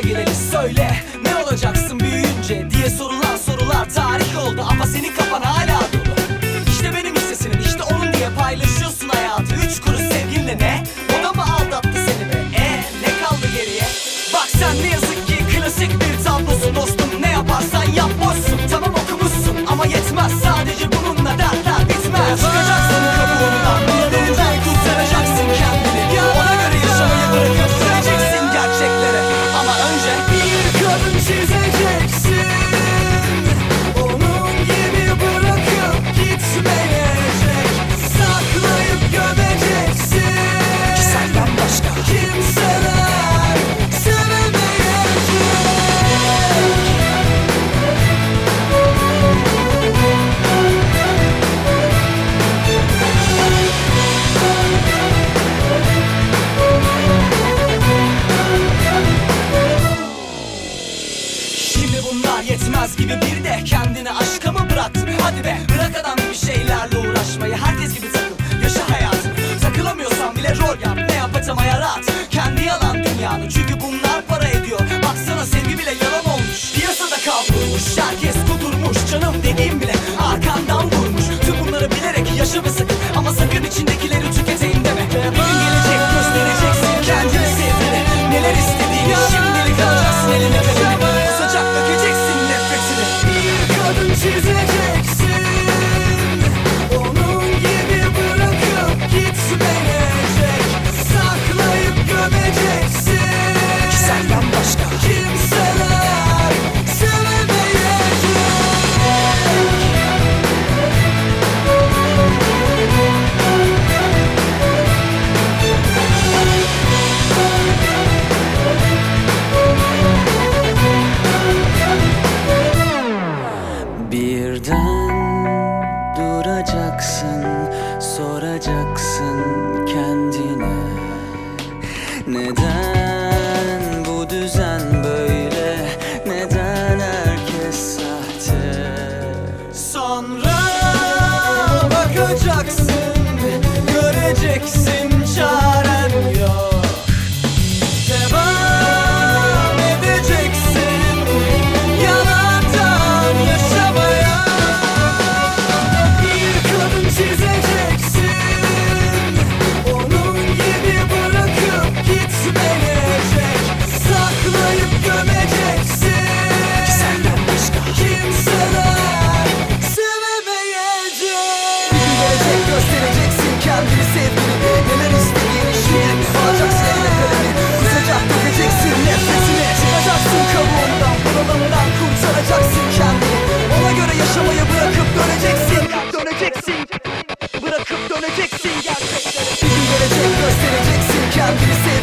geleli söyle. Ne olacaksın büyüyünce diye sorulan yetmez gibi bir de kendini aşka mı bıraktın? Hadi be bırak adam gibi şeylerle uğraşmayı. Herkes gibi takıl yaşa hayatını Takılamıyorsan bile rol yap ne yapacağım hayat Kendi yalan dünyanı çünkü bunlar para ediyor. Baksana sevgi bile yalan olmuş. Piyasada kavrulmuş herkes kudurmuş. Canım dediğim bile arkandan vurmuş. Tüm bunları bilerek yaşa ve sakın. Ama sakın içindekileri soracaksın, soracaksın kendine. Neden bu düzen böyle, neden herkes sahte? Sonra bakacaksın, göreceksin. can be seen